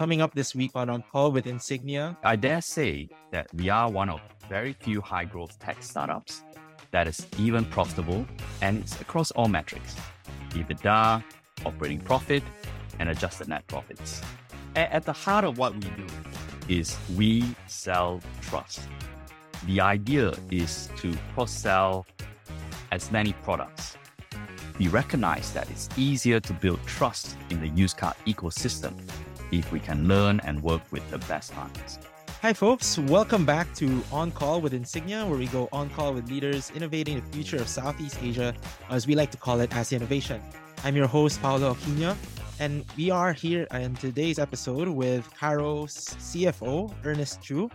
coming up this week on On Call with Insignia. I dare say that we are one of very few high growth tech startups that is even profitable and it's across all metrics EBITDA, operating profit, and adjusted net profits. At the heart of what we do is we sell trust. The idea is to cross sell as many products. We recognize that it's easier to build trust in the used car ecosystem if we can learn and work with the best partners. Hi, folks. Welcome back to On Call with Insignia, where we go on call with leaders innovating the future of Southeast Asia, as we like to call it, Asia Innovation. I'm your host, Paolo Aquino, and we are here in today's episode with Carro's CFO, Ernest Chew.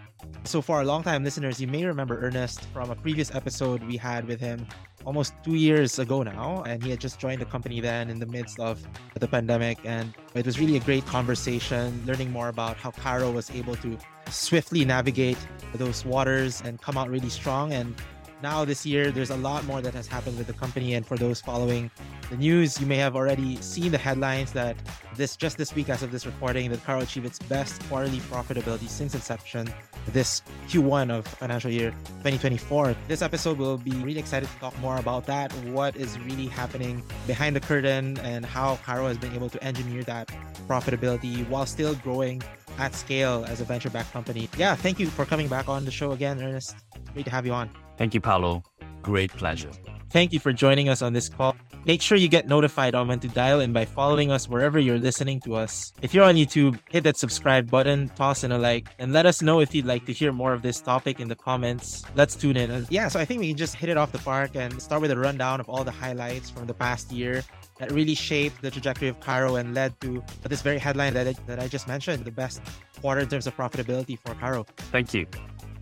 So, for our longtime listeners, you may remember Ernest from a previous episode we had with him almost two years ago now, and he had just joined the company then in the midst of the pandemic. And it was really a great conversation, learning more about how Carro was able to swiftly navigate those waters and come out really strong. And now this year, there's a lot more that has happened with the company. And for those following the news, you may have already seen the headlines that this just this week, as of this recording, that Carro achieved its best quarterly profitability since inception this Q1 of financial year 2024. This episode will be really excited to talk more about that, what is really happening behind the curtain, and how Carro has been able to engineer that profitability while still growing at scale as a venture backed company. Yeah, thank you for coming back on the show again, Ernest. Great to have you on. Thank you, Paolo. Great pleasure. Thank you for joining us on this call. Make sure you get notified on when to dial in by following us wherever you're listening to us. If you're on YouTube, hit that subscribe button, toss in a like, and let us know if you'd like to hear more of this topic in the comments. Let's tune in. Yeah, so I think we can just hit it off the park and start with a rundown of all the highlights from the past year that really shaped the trajectory of Carro and led to this very headline that I, that I just mentioned, the best quarter in terms of profitability for Carro. Thank you.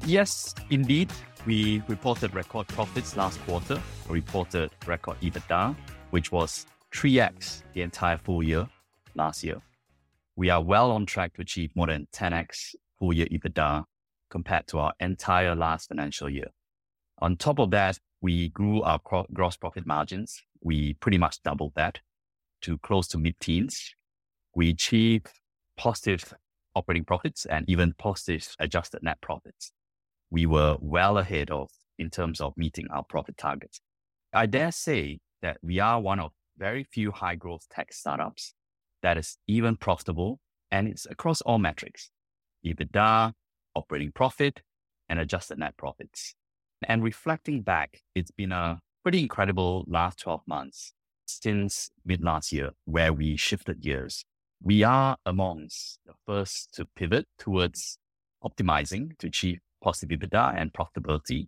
Yes, indeed. We reported record profits last quarter, reported record EBITDA, which was 3x the entire full year last year. We are well on track to achieve more than 10x full year EBITDA compared to our entire last financial year. On top of that, we grew our gross profit margins. We pretty much doubled that to close to mid teens. We achieved positive operating profits and even positive adjusted net profits. We were well ahead of in terms of meeting our profit targets. I dare say that we are one of very few high growth tech startups that is even profitable and it's across all metrics EBITDA, operating profit, and adjusted net profits. And reflecting back, it's been a pretty incredible last 12 months since mid last year where we shifted gears. We are amongst the first to pivot towards optimizing to achieve positive EBITDA and profitability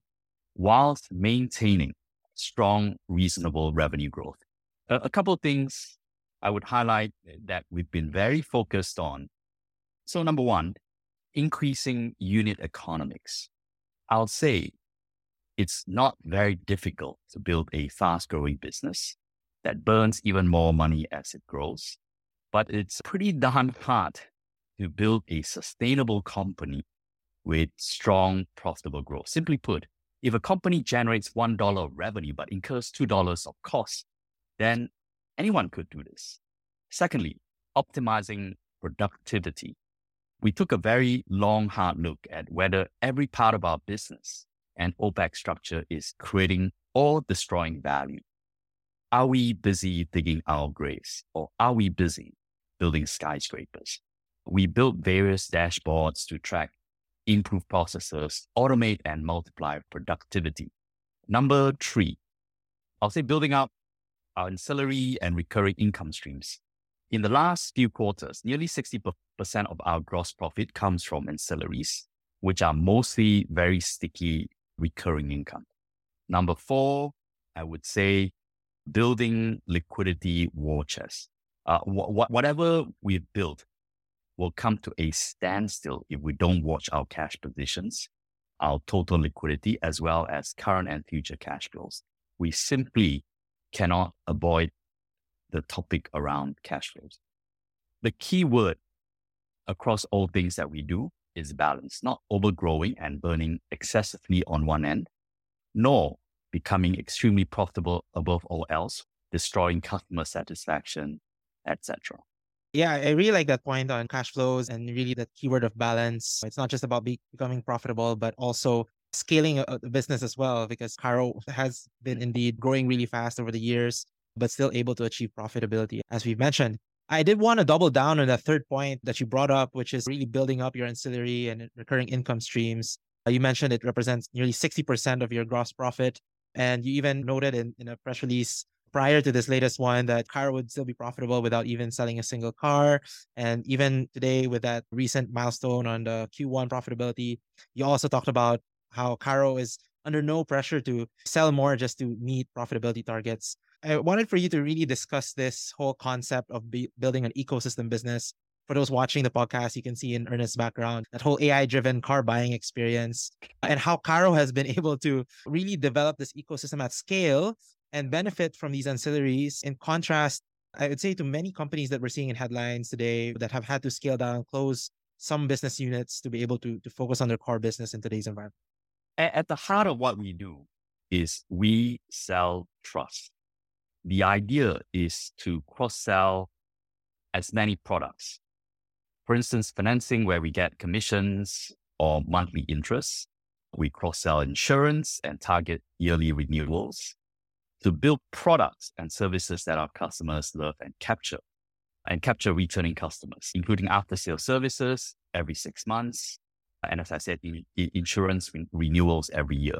whilst maintaining strong, reasonable revenue growth. A, a couple of things I would highlight eh, that we've been very focused on. So, number one, increasing unit economics. I'll say it's not very difficult to build a fast growing business that burns even more money as it grows, but it's pretty darn hard to build a sustainable company with strong, profitable growth. Simply put, if a company generates $1 of revenue but incurs $2 of cost, then anyone could do this. Secondly, optimizing productivity. We took a very long, hard look at whether every part of our business and OPEX structure is creating or destroying value. Are we busy digging our graves or are we busy building skyscrapers? We built various dashboards to track improve processes, automate and multiply productivity. Number three, I'll say building up our ancillary and recurring income streams. In the last few quarters, nearly 60% of our gross profit comes from ancillaries, which are mostly very sticky recurring income. Number four, I would say building liquidity war chest. Uh, wh- whatever we've built will come to a standstill if we don't watch our cash positions, our total liquidity, as well as current and future cash flows. We simply cannot avoid the topic around cash flows. The key word across all things that we do is balance, not overgrowing and burning excessively on one end, nor becoming extremely profitable above all else, destroying customer satisfaction, etc. Yeah, I really like that point on cash flows and really that keyword of balance. It's not just about be- becoming profitable, but also scaling a, a business as well, because Carro has been indeed growing really fast over the years, but still able to achieve profitability, as we've mentioned. I did want to double down on that third point that you brought up, which is really building up your ancillary and recurring income streams. Uh, you mentioned it represents nearly 60% of your gross profit. And you even noted in, in a press release prior to this latest one that Carro would still be profitable without even selling a single car. And even today, with that recent milestone on the Q1 profitability, you also talked about how Carro is under no pressure to sell more just to meet profitability targets. I wanted for you to really discuss this whole concept of be- building an ecosystem business. For those watching the podcast, you can see in Ernest's background that whole AI driven car buying experience and how Carro has been able to really develop this ecosystem at scale and benefit from these ancillaries. In contrast, I would say to many companies that we're seeing in headlines today that have had to scale down, close some business units to be able to, to focus on their core business in today's environment. At the heart of what we do is we sell trust. The idea is to cross sell as many products. For instance, financing where we get commissions or monthly interest. We cross sell insurance and target yearly renewals to build products and services that our customers love and capture and capture returning customers, including after sale services every six months. And as I said, insurance renewals every year.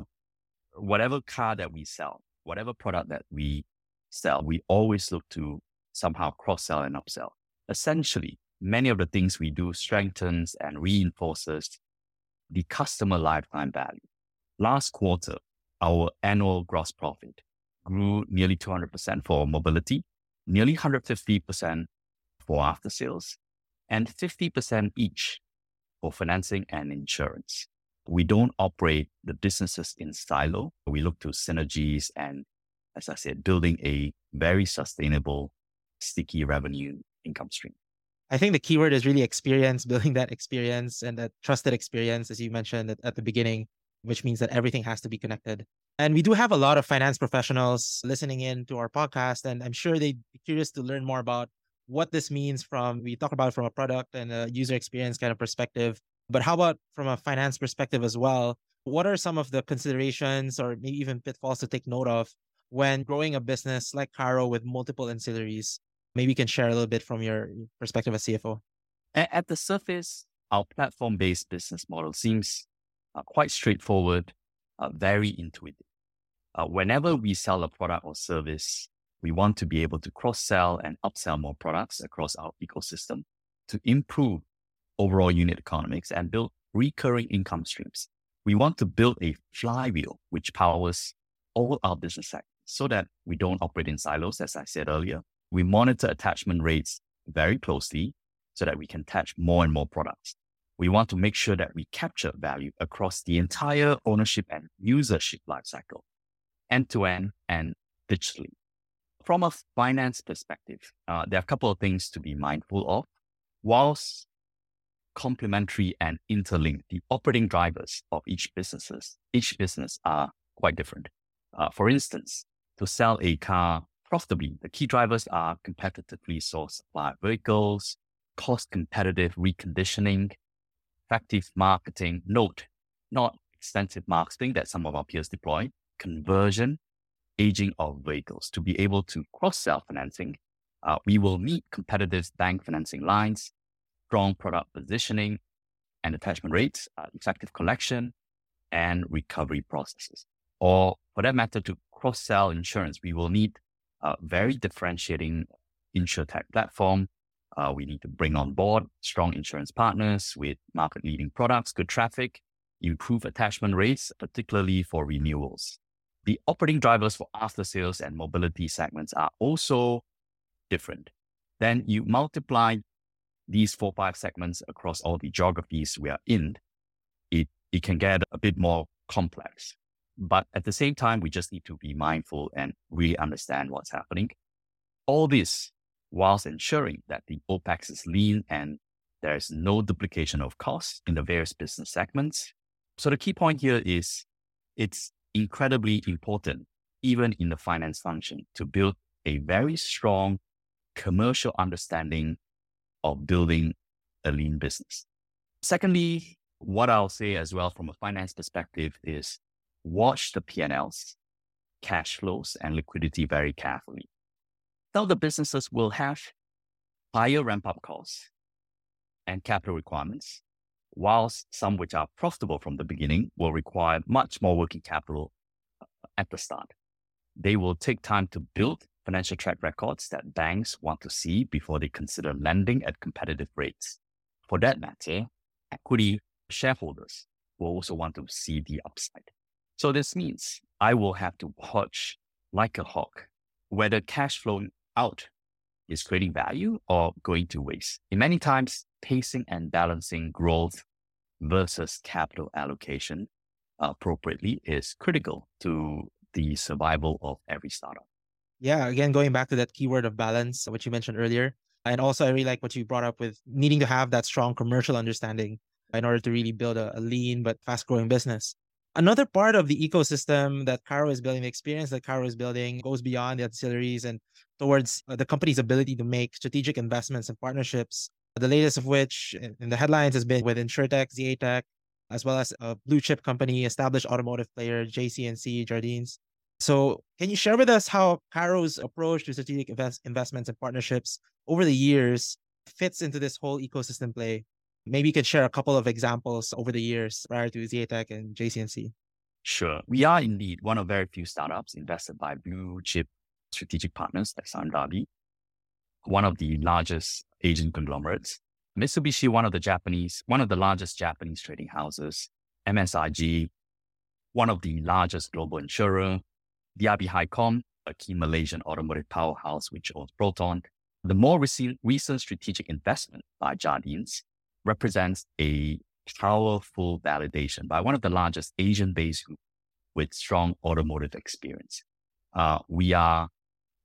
Whatever car that we sell, whatever product that we sell, we always look to somehow cross sell and upsell. Essentially, many of the things we do strengthens and reinforces the customer lifetime value. Last quarter, our annual gross profit grew nearly 200% for mobility, nearly 150% for after sales, and 50% each for financing and insurance. We don't operate the businesses in silo. We look to synergies and, as I said, building a very sustainable, sticky revenue income stream. I think the keyword is really experience, building that experience and that trusted experience, as you mentioned at, at the beginning, which means that everything has to be connected. And we do have a lot of finance professionals listening in to our podcast, and I'm sure they'd be curious to learn more about what this means from, we talk about from a product and a user experience kind of perspective. But how about from a finance perspective as well? What are some of the considerations or maybe even pitfalls to take note of when growing a business like Carro with multiple ancillaries? Maybe you can share a little bit from your perspective as CFO. At the surface, our platform based business model seems uh, quite straightforward uh, very intuitive. Uh, whenever we sell a product or service, we want to be able to cross sell and upsell more products across our ecosystem to improve overall unit economics and build recurring income streams. We want to build a flywheel which powers all our business segments so that we don't operate in silos, as I said earlier. We monitor attachment rates very closely so that we can attach more and more products we want to make sure that we capture value across the entire ownership and usership lifecycle, end to end and digitally. From a finance perspective, uh, there are a couple of things to be mindful of. Whilst complementary and interlinked, the operating drivers of each businesses, each business are quite different. Uh, for instance, to sell a car profitably, the key drivers are competitively sourced supply vehicles, cost competitive reconditioning, effective marketing, note, not extensive marketing that some of our peers deploy, conversion, aging of vehicles to be able to cross sell financing. Uh, we will need competitive bank financing lines, strong product positioning and attachment rates, uh, effective collection and recovery processes. Or for that matter, to cross sell insurance, we will need a very differentiating insurtech platform uh, we need to bring on board strong insurance partners with market leading products, good traffic, improve attachment rates, particularly for renewals. The operating drivers for after sales and mobility segments are also different. Then you multiply these four, five segments across all the geographies we are in. It, it can get a bit more complex. But at the same time, we just need to be mindful and really understand what's happening. All this whilst ensuring that the OPEX is lean and there is no duplication of costs in the various business segments. So the key point here is it's incredibly important, even in the finance function, to build a very strong commercial understanding of building a lean business. Secondly, what I'll say as well from a finance perspective is watch the P&Ls, cash flows, and liquidity very carefully. Now the businesses will have higher ramp up costs and capital requirements, whilst some which are profitable from the beginning will require much more working capital uh, at the start. They will take time to build financial track records that banks want to see before they consider lending at competitive rates. For that matter, equity shareholders will also want to see the upside. So this means I will have to watch like a hawk whether cash flowing out is creating value or going to waste. In many times, pacing and balancing growth versus capital allocation appropriately is critical to the survival of every startup. Yeah, again, going back to that keyword of balance, which you mentioned earlier. And also, I really like what you brought up with needing to have that strong commercial understanding in order to really build a, a lean but fast growing business. Another part of the ecosystem that Carro is building, the experience that Carro is building, goes beyond the ancillaries and towards uh, the company's ability to make strategic investments and partnerships. The latest of which in the headlines has been with InsurTech, ZA Tech, as well as a blue chip company, established automotive player, JC&C, Jardines. So, can you share with us how Carro's approach to strategic invest- investments and partnerships over the years fits into this whole ecosystem play? Maybe you could share a couple of examples over the years prior to ZA Tech and JC&C. Sure. We are indeed one of very few startups invested by blue chip strategic partners like Sime Darby, one of the largest Asian conglomerates, Mitsubishi, one of the Japanese, one of the largest Japanese trading houses, MSIG, one of the largest global insurer, DRB-HICOM, a key Malaysian automotive powerhouse which owns Proton. The more recent, recent strategic investment by Jardines represents a powerful validation by one of the largest Asian based groups with strong automotive experience. Uh, we are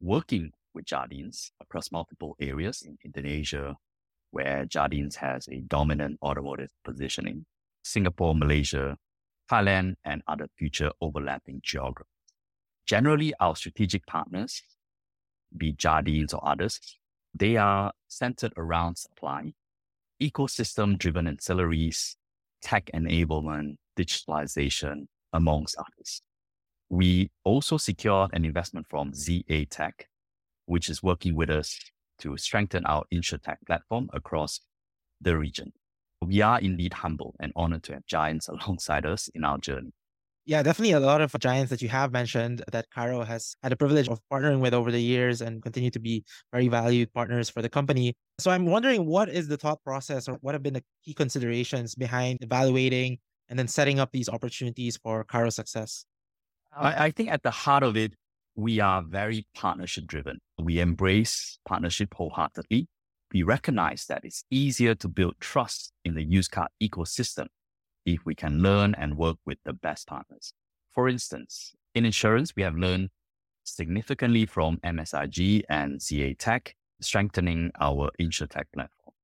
working with Jardines across multiple areas in Indonesia, where Jardines has a dominant automotive positioning, Singapore, Malaysia, Thailand, and other future overlapping geographies. Generally, our strategic partners, be Jardines or others, they are centered around supply, ecosystem driven ancillaries, tech enablement, digitalization, amongst others. We also secured an investment from ZA Tech, which is working with us to strengthen our InsurTech platform across the region. We are indeed humble and honored to have giants alongside us in our journey. Yeah, definitely a lot of giants that you have mentioned that Carro has had the privilege of partnering with over the years and continue to be very valued partners for the company. So I'm wondering what is the thought process or what have been the key considerations behind evaluating and then setting up these opportunities for Carro's success? I, I think at the heart of it, we are very partnership driven. We embrace partnership wholeheartedly. We recognize that it's easier to build trust in the used car ecosystem if we can learn and work with the best partners. For instance, in insurance, we have learned significantly from MSIG and ZA Tech, strengthening our InsurTech platform.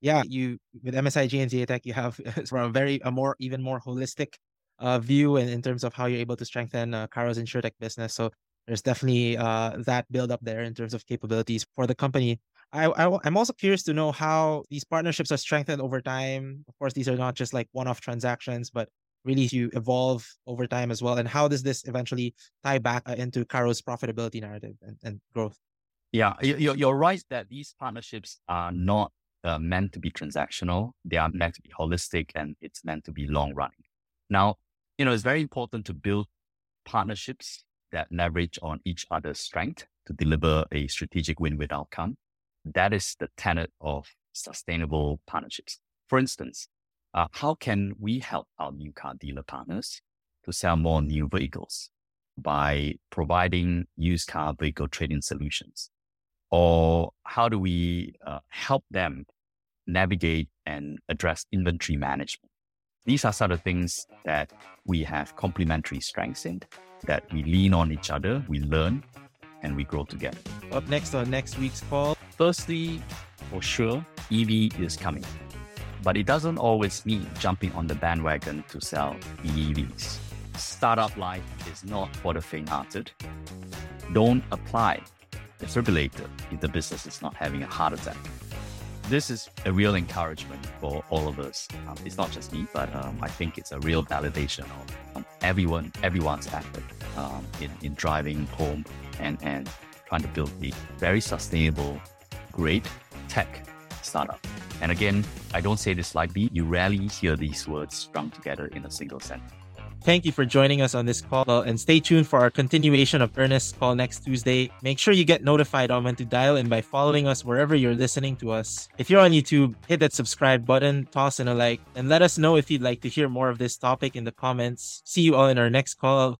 Yeah, you with MSIG and ZA Tech, you have a very a more even more holistic uh, view in, in terms of how you're able to strengthen uh, Carro's InsurTech business. So there's definitely uh, that build up there in terms of capabilities for the company. I, I am also curious to know how these partnerships are strengthened over time. Of course, these are not just like one-off transactions, but really you evolve over time as well. And how does this eventually tie back uh, into Carro's profitability narrative and, and growth? Yeah, you're, you're right that these partnerships are not uh, meant to be transactional. They are meant to be holistic and it's meant to be long running. Now, you know, it's very important to build partnerships that leverage on each other's strength to deliver a strategic win-win outcome. That is the tenet of sustainable partnerships. For instance, uh, how can we help our new car dealer partners to sell more new vehicles by providing used car vehicle trading solutions? Or how do we uh, help them navigate and address inventory management? These are sort of things that we have complementary strengths in, that we lean on each other, we learn, and we grow together. Up next on next week's call. Firstly, for sure, EV is coming. But it doesn't always mean jumping on the bandwagon to sell EVs. Startup life is not for the faint hearted. Don't apply defibrillator if the business is not having a heart attack. This is a real encouragement for all of us. Um, it's not just me, but um, I think it's a real validation of um, everyone, everyone's effort um, in, in driving home and, and trying to build a very sustainable, great tech startup. And again, I don't say this lightly. You rarely hear these words strung together in a single sentence. Thank you for joining us on this call and stay tuned for our continuation of Ernest's call next Tuesday. Make sure you get notified on when to dial in by following us wherever you're listening to us. If you're on YouTube, hit that subscribe button, toss in a like, and let us know if you'd like to hear more of this topic in the comments. See you all in our next call.